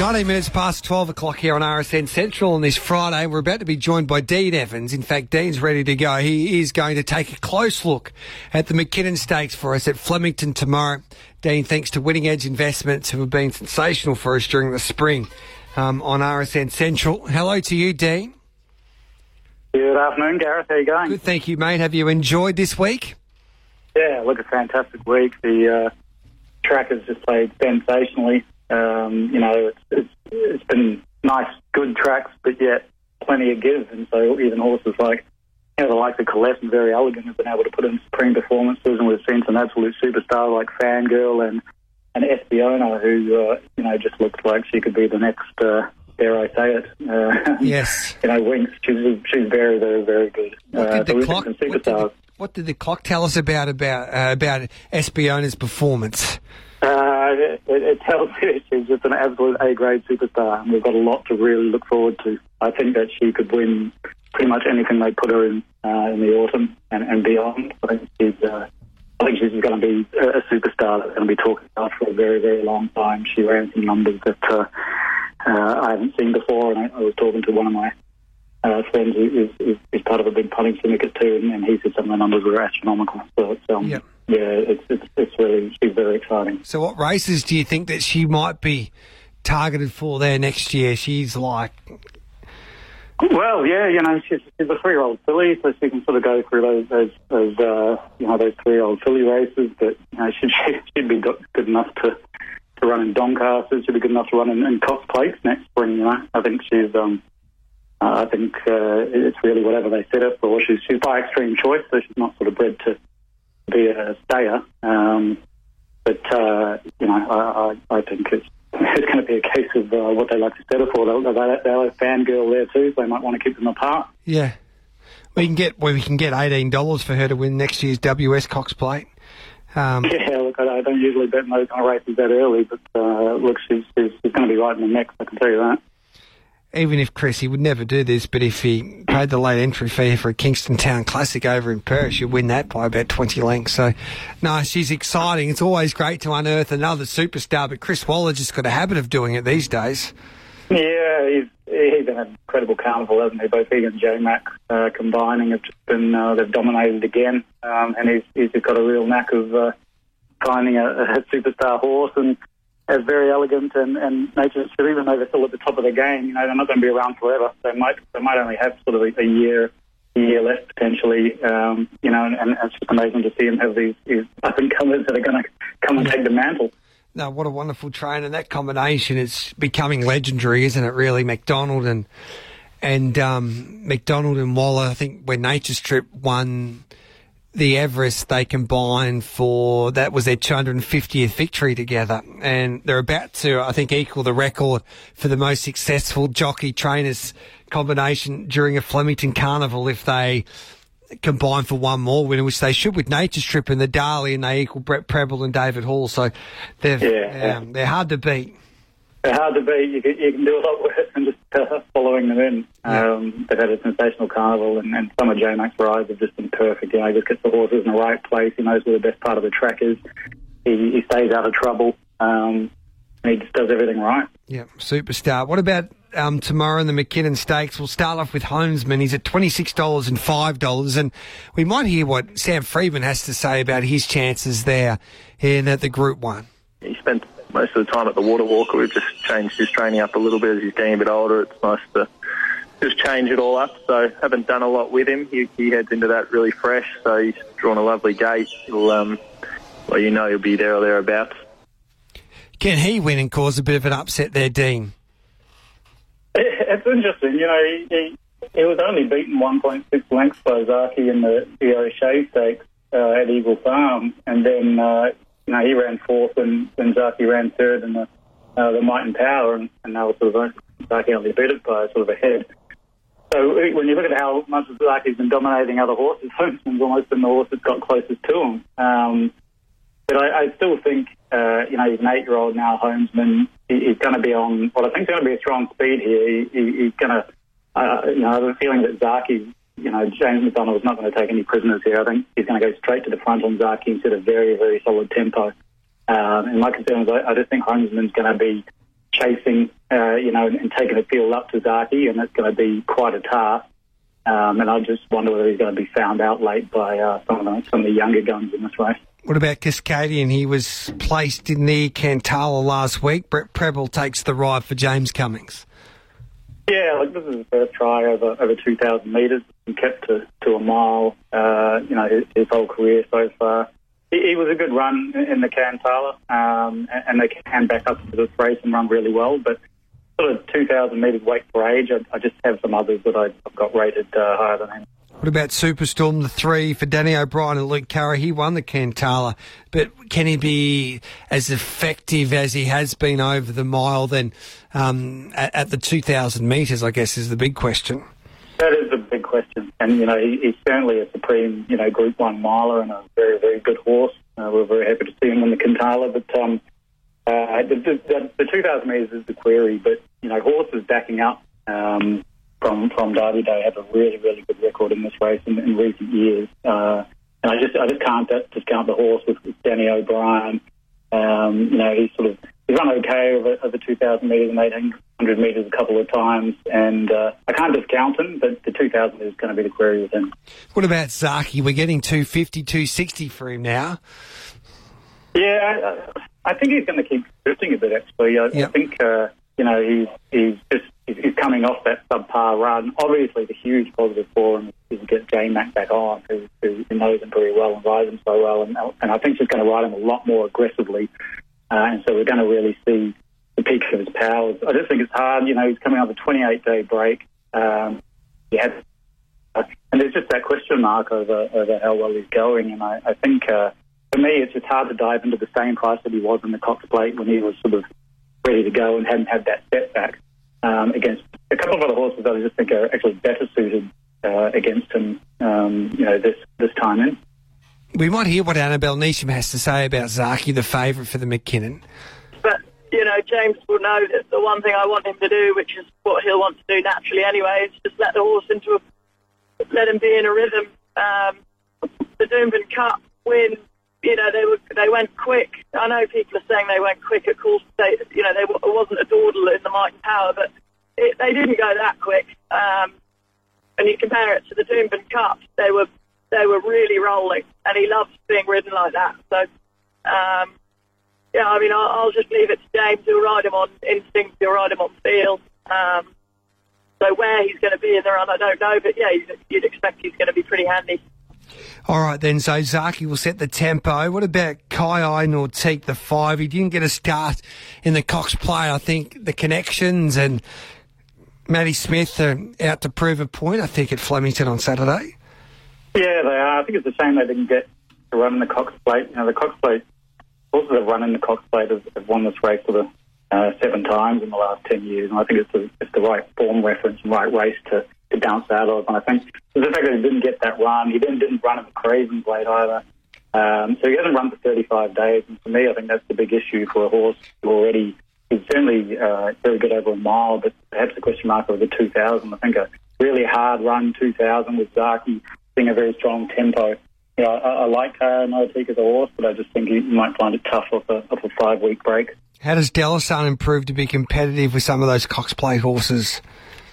19 minutes past 12 o'clock here on RSN Central on this Friday. We're about to be joined by Dean Evans. In fact, Dean's ready to go. He is going to take a close look at the McKinnon Stakes for us at Flemington tomorrow. Dean, thanks to Winning Edge Investments, who have been sensational for us during the spring um, on RSN Central. Hello to you, Dean. Good afternoon, Gareth. How are you going? Good, thank you, mate. Have you enjoyed this week? Yeah, look, a fantastic week. The uh, track has just played sensationally. Um, you know, it's, it's it's been nice, good tracks, but yet plenty of give. And so even horses like you know the likes of Colette and Verry Elegant have been able to put in supreme performances, and we've seen some absolute superstar like Fangirl and and Espiona, who uh, you know just looks like she could be the next. Uh, dare I say it? Uh, Yes. you know, Winx. She's she's very, very, very good. What Uh, did the we've clock? What did the, what did the clock tell us about about uh, about Espiona's performance? It, it tells you she's just an absolute A-grade superstar, and we've got a lot to really look forward to. I think that she could win pretty much anything they put her in uh, in the autumn and, and beyond. I think she's, uh, I think she's going to be a, a superstar that's going to be talked about for a very, very long time. She ran some numbers that uh, uh, I haven't seen before, and I, I was talking to one of my uh, friends who is, is, is part of a big punting syndicate too, and, and he said some of the numbers were astronomical. So it's, um. Yeah, it's, it's it's really she's very exciting. So, what races do you think that she might be targeted for there next year? She's like, Well, yeah, you know, she's, she's a three-year-old filly, so she can sort of go through those, those, those uh, you know, those three-year-old filly races. But you know, she, she, she'd be good enough to, to run in Doncaster. She'd be good enough to run in, in Cox Plates next spring. You know, I think she's, um, uh, I think uh, it's really whatever they set her for. She's, she's by extreme choice, so she's not sort of bred to be a stayer. Um, but uh, you know, I, I, I think it's it's going to be a case of uh, what they like to settle for. They'll, they'll, they'll have fangirl there too, so they might want to keep them apart. yeah, we can get well, we can get eighteen dollars for her to win next year's WS Cox Plate. Um, Yeah, look, I, I don't usually bet in those kind of races that early, but uh, look, she's, she's, she's going to be right in the mix, I can tell you that. Even if Chris, he would never do this, but if he paid the late entry fee for a Kingston Town Classic over in Perth, you'd win that by about 20 lengths. So, no, she's exciting. It's always great to unearth another superstar, but Chris Waller just got a habit of doing it these days. Yeah, he's, he's an incredible carnival, hasn't he? Both he and J Mac uh, combining have just been, uh, they've dominated again, um, and he's, he's got a real knack of uh, finding a, a superstar horse and is Verry Elegant and, and nature's true, even though they're still at the top of the game, you know, they're not going to be around forever. They might, they might only have sort of a, a year, a year left potentially, um, you know, and, and it's just amazing to see them have these, these up and comers that are going to come and take the mantle. No, what a wonderful train, and that combination is becoming legendary, isn't it? Really, McDonald and and um, McDonald and Waller. I think when Nature Strip won the Everest, they combined for that was their 250th victory together, and they're about to, I think, equal the record for the most successful jockey trainers combination during a Flemington Carnival if they combine for one more winner, which they should with Nature Strip and the Darley, and they equal Brett Prebble and David Hall. So they're Yeah. um, they're hard to beat. They're hard to beat. You can, you can do a lot worse following them in. Yeah. Um, they've had a sensational carnival, and, and some of J Mac's rides have just been perfect. You know, he just gets the horses in the right place. He knows where the best part of the track is. He, he stays out of trouble, um, and he just does everything right. Yeah, superstar. What about um, tomorrow in the McKinnon Stakes? We'll start off with Homesman. He's at $26 and $5. And we might hear what Sam Freeman has to say about his chances there in at the Group 1. he spent most of the time at the water walker. We've just changed his training up a little bit as he's getting a bit older. It's nice to just change it all up. So haven't done a lot with him. He, he heads into that really fresh. So he's drawn a lovely gate. He'll, um, well, you know, he'll be there or thereabouts. Can he win and cause a bit of an upset there, Dean? It's interesting. You know, he, he, he was only beaten 1.6 lengths by Zaaki in the, the O'Shea Stakes uh, at Eagle Farm, and then uh, you know he ran fourth when, when Zaaki ran third in the uh, the Might and Power, and, and they were sort of Zaaki only beat it by sort of a head. So when you look at how much Zaaki's been dominating other horses, Homesman's almost been the horse that's got closest to him. Um, but I, I still think, uh, you know, he's an eight-year-old now, Homesman. He, he's going to be on what I think is going to be a strong speed here. He, he, he's going to, uh, you know, I have a feeling that Zaaki, you know, James McDonald is not going to take any prisoners here. I think he's going to go straight to the front on Zaaki set a very, very solid tempo. Um, and my concern is I, I just think Homesman's going to be chasing, uh, you know, and, and taking the field up to Zaaki, and it's going to be quite a task. Um, and I just wonder whether he's going to be found out late by uh, some, of the, some of the younger guns in this race. What about Cascadian? He was placed in the Cantala last week. Brett Prebble takes the ride for James Cummings. Yeah, like this is his first try over over 2,000 metres. He kept to, to a mile, uh, you know, his, his, whole career so far. He, he was a good run in the Cantala, um, and, and, they can back up into this race and run really well. But sort of 2,000 metres weight for age, I, I, just have some others that I've got rated uh, higher than him. What about Superstorm, the three for Danny O'Brien and Luke Currie? He won the Cantala, but can he be as effective as he has been over the mile then um, at, at, the 2,000 metres, I guess, is the big question. That is the big question. And, you know, he, he's certainly a supreme, you know, Group 1 miler and a very, very good horse. Uh, we're very happy to see him in the Cantala, but um, uh, the, the, the 2,000 metres is the query, but, you know, horses backing up um, from from Derby Day have a really really good record in this race in, in recent years. Uh, and I just I just can't discount the horse with, with Danny O'Brien. Um, you know, he's sort of he's run okay over, over 2,000 metres and 1,800 metres a couple of times, and uh, I can't discount him, but the 2,000 is going to be the query with him. What about Zaaki? We're getting 250, 260 for him now. Yeah, I, I think he's going to keep drifting a bit. Actually, I, yep. I think uh, you know he's he's just he's coming off that subpar run. Obviously, the huge positive for him is to get J Mac back on, who, who knows him very well and rides him so well. And, and I think she's going to ride him a lot more aggressively. Uh, and so we're going to really see the peak of his powers. I just think it's hard. You know, he's coming off a 28 day break. Um, he had, and there's just that question mark over, over how well he's going. And I, I think uh, for me, it's just hard to dive into the same price that he was in the Cox Plate when he was sort of ready to go and hadn't had that setback um, against a couple of other horses that I just think are actually better suited uh, against him. Um, you know, this this time in. We might hear what Annabel Neasham has to say about Zaaki, the favourite for the McKinnon. But you know, James will know that the one thing I want him to do, which is what he'll want to do naturally anyway, is just let the horse into a let him be in a rhythm. Um, the Doomben Cup win you know, they were they went quick. I know people are saying they went quick at Cool State. You know, they it wasn't a dawdle in the Might Power, but it, they didn't go that quick. Um, and you compare it to the Doomben Cup, they were they were really rolling, and he loves being ridden like that. So, um, yeah, I mean, I'll, I'll, just leave it to James. He'll ride him on instinct. He'll ride him on field. Um, so where he's going to be in the run, I don't know, but yeah, you'd, you'd expect he's going to be pretty handy. All right, then. So Zaaki will set the tempo. What about Kai Nortique, the five? He didn't get a start in the Cox Plate. I think the connections and Matty Smith are out to prove a point, I think, at Flemington on Saturday. Yeah, they are. I think it's a shame they didn't get to run in the Cox plate. You know, the Cox plate, also the run in the Cox plate have, have won this race for the uh, seven times in the last 10 years. And I think it's the, it's the right form reference and right race to, to bounce out of. And I think the fact that he didn't get that run, he then didn't run at the Craven Plate either. Um, so he hasn't run for 35 days. And for me, I think that's the big issue for a horse who already is certainly uh, very good over a mile, but perhaps the question mark over the 2000. I think a really hard run 2000 with Zaaki being a very strong tempo. You know, I, I like Kara Nortique as a horse, but I just think you might find it tough off a, off a five week break. How does Dalasan improve to be competitive with some of those Cox Plate horses?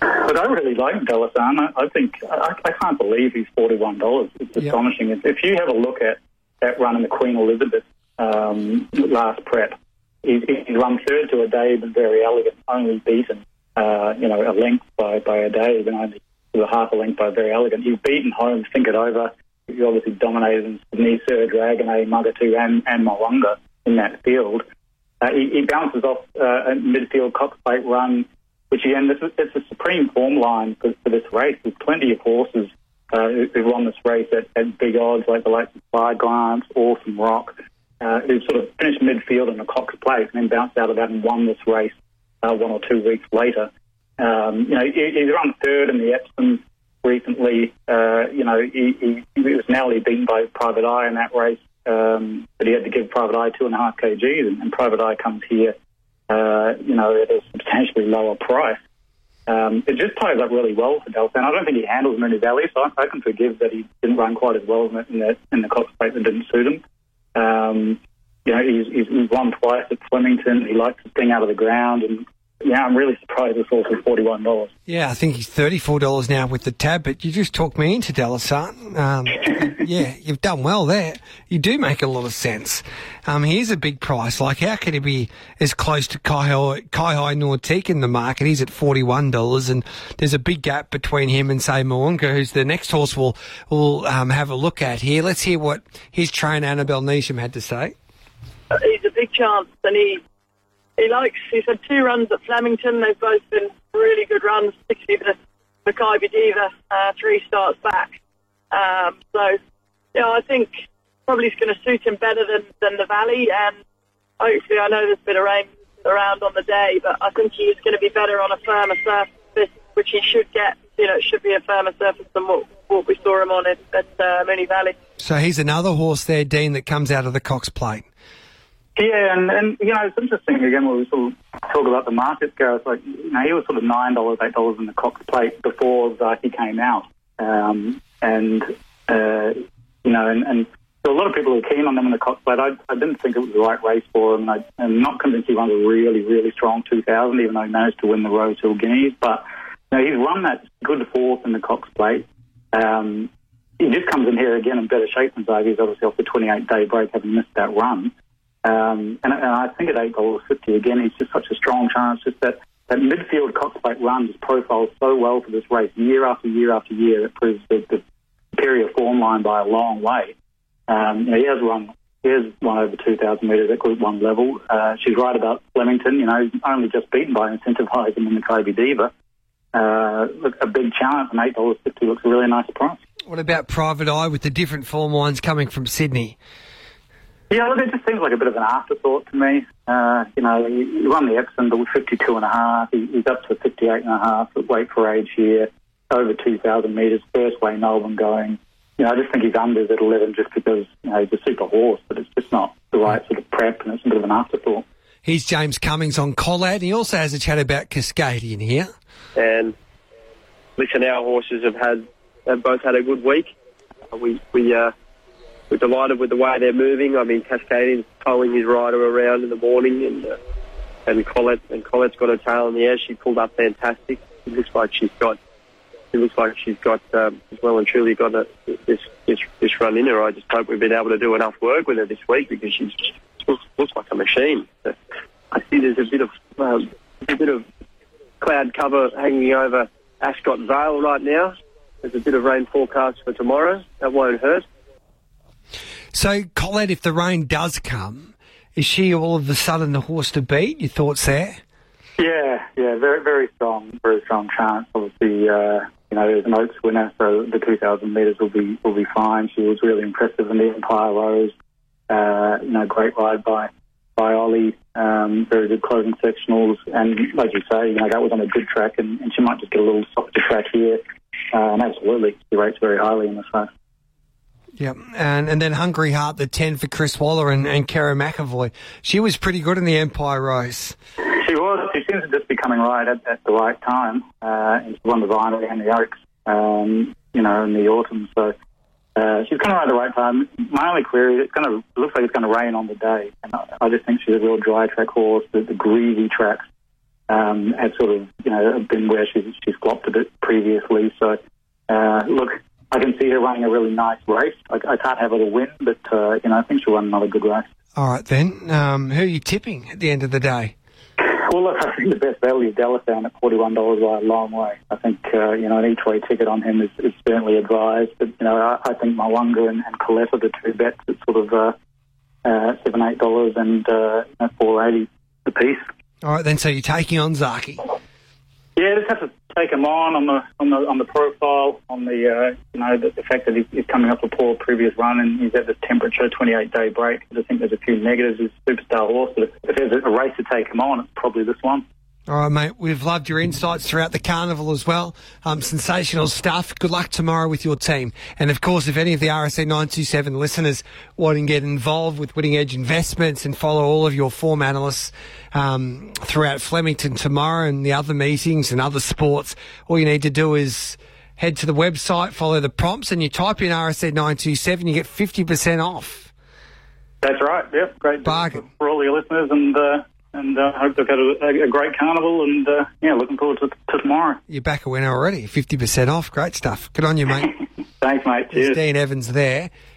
But I really like Dalasan. I, think I, I, can't believe he's forty one dollars. It's yep. astonishing. If, if, you have a look at that run in the Queen Elizabeth um, last prep, he, he's run third to a Dave and Verry Elegant, only beaten uh, you know a length by by a Dave and only a half a length by Verry Elegant. He's beaten home, think it over. He obviously dominated in Sydney, Sir Dragonet, Mugatoo, and and Mo'unga in that field. Uh, he, he, bounces off uh, a midfield Plate run, which again, this is, it's a supreme form line for, for this race. There's plenty of horses uh, who, who won this race at, at, big odds, like the likes of Fire Glance, Awesome Rock, uh, who sort of finished midfield in a Cox Plate and then bounced out of that and won this race uh, one or two weeks later. Um, you know, he, he's run third in the Epsom recently. Uh, you know, he, he, he was narrowly beaten by Private Eye in that race. Um, but he had to give Private Eye two and a half kgs, and, and Private Eye comes here, uh, you know, at a substantially lower price. Um, it just ties up really well for Dalasan. I don't think he handles Moonee Valley, so I, I, can forgive that he didn't run quite as well in the in the, in the Cox Plate that didn't suit him. Um, you know, he's, he's, he's won twice at Flemington. He likes to sting out of the ground, and yeah, I'm really surprised this horse is forty one dollars. Yeah, I think he's thirty four dollars now with the tab. But you just talked me into Dalasan. Um, yeah, you've done well there. You do make a lot of sense. Um, he's a big price. Like, how could he be as close to Kai Kai Nortique in the market? He's at forty one dollars, and there's a big gap between him and say Mo'unga, who's the next horse we'll we'll um, have a look at here. Let's hear what his trainer Annabel Neasham had to say. Uh, he's a big chance, and he he likes. He's had two runs at Flemington. They've both been really good runs, particularly the Makybe Diva, uh, three starts back. Um, so, yeah, I think probably it's going to suit him better than, than the Valley. And hopefully, I know there's a bit of rain around on the day, but I think he's going to be better on a firmer surface, which he should get. You know, it should be a firmer surface than what, what we saw him on at, at uh, Moonee Valley. So he's another horse there, Dean, that comes out of the Cox Plate. Yeah, and, and you know, it's interesting again when we sort of talk about the market scale. Like you know, he was sort of nine dollars, eight dollars in the Cox Plate before Zaaki came out, um, and uh, you know, and, and were a lot of people were keen on them in the Cox Plate. I, I didn't think it was the right race for him, and I, am not convinced he runs a really, really strong 2000, even though he managed to win the Rose Hill Guineas. But you know, he's run that good fourth in the Cox Plate. Um, he just comes in here again in better shape than Zaaki. He's obviously off the 28 day break, having missed that run. Um, and, and, I think at eight dollars fifty again, he's just such a strong chance. Just that that midfield Cox Plate run just profiles so well for this race year after year after year. It proves the, the superior form line by a long way. Um, you know, he has run he has won over two thousand metres at Group One level. Uh, she's right about Flemington. You know, only just beaten by Incentivising in the Makybe Diva. Uh, look, a big chance, and eight dollars fifty looks a really nice price. What about Private Eye with the different form lines coming from Sydney? Yeah, look, it just seems like a bit of an afterthought to me. Uh, you know, he, won the Epsom with 52 and a half. He, he's up to 58 and a half at weight for age here, over 2,000 metres, first way Melbourne going. You know, I just think he's unders at 11 just because, you know, he's a super horse, but it's just not the right sort of prep and it's a bit of an afterthought. He's James Cummings on Colette. He also has a chat about Cascadian here. And listen, our horses have had, have both had a good week. We, we, uh, we're delighted with the way they're moving. I mean, Cascadian's towing his rider around in the morning, and uh, and Colette and Colette's got her tail in the air. She pulled up fantastic. It looks like she's got. It looks like she's got um, well and truly got a, this this this run in her. I just hope we've been able to do enough work with her this week because she's looks, looks like a machine. I see there's a bit of um, a bit of cloud cover hanging over Ascot Vale right now. There's a bit of rain forecast for tomorrow. That won't hurt. So, Colette, if the rain does come, is she all of a sudden the horse to beat? Your thoughts there? Yeah, yeah, very, very strong, very strong chance. Obviously, uh, you know, there's an Oaks winner, so the 2,000 metres will be will be fine. She was really impressive in the Empire Rose. Uh, you know, great ride by by Ollie. Um, very good closing sectionals, and like you say, you know, that was on a good track, and, and she might just get a little softer track here. And absolutely, she rates very highly in this race. Yep, and and then Hungry Heart, the ten for Chris Waller and, and Kerrin McEvoy. She was pretty good in the Empire Rose. She was. She seems to just be coming right at, at the right time. Uh, and she won the Vinery and the Oaks, um, you know, in the autumn. So uh, she's coming right at the right time. My only query, it's going to it looks like it's going to rain on the day, and I, I just think she's a real dry track horse. The, the greasy tracks um, have sort of you know been where she's she's flopped a bit previously. So uh, look I can see her running a really nice race. I, I can't have her to win, but uh, you know I think she'll run another good race. All right then. Um, who are you tipping at the end of the day? Well, look, I think the best value is Dalasan at forty-one dollars by a long way. I think uh, you know an each-way ticket on him is, is certainly advised, but you know I, I think Mo'unga and, and Colette are the two bets at sort of uh, uh, seven, eight dollars and uh, four eighty a piece. All right then. So you're taking on Zaaki. Yeah, just have to take him on on the on the on the profile, on the uh, you know the, the fact that he's, coming off a poor previous run and he's at this temperature 28 day break. I think there's a few negatives. A superstar horse, but if there's a race to take him on, it's probably this one. All right, mate. We've loved your insights throughout the carnival as well. Um, sensational stuff. Good luck tomorrow with your team. And of course, if any of the RSN 927 listeners want to get involved with Winning Edge Investments and follow all of your form analysts um, throughout Flemington tomorrow and the other meetings and other sports, all you need to do is head to the website, follow the prompts, and you type in RSN 927, you get 50% off. That's right. Yep, great Bargain. for all your listeners, and uh, and uh, hope they've had a, a great carnival, and uh, yeah, looking forward to, to tomorrow. You're back a winner already. 50% off. Great stuff. Good on you, mate. Thanks, mate. Cheers. Dean Evans there.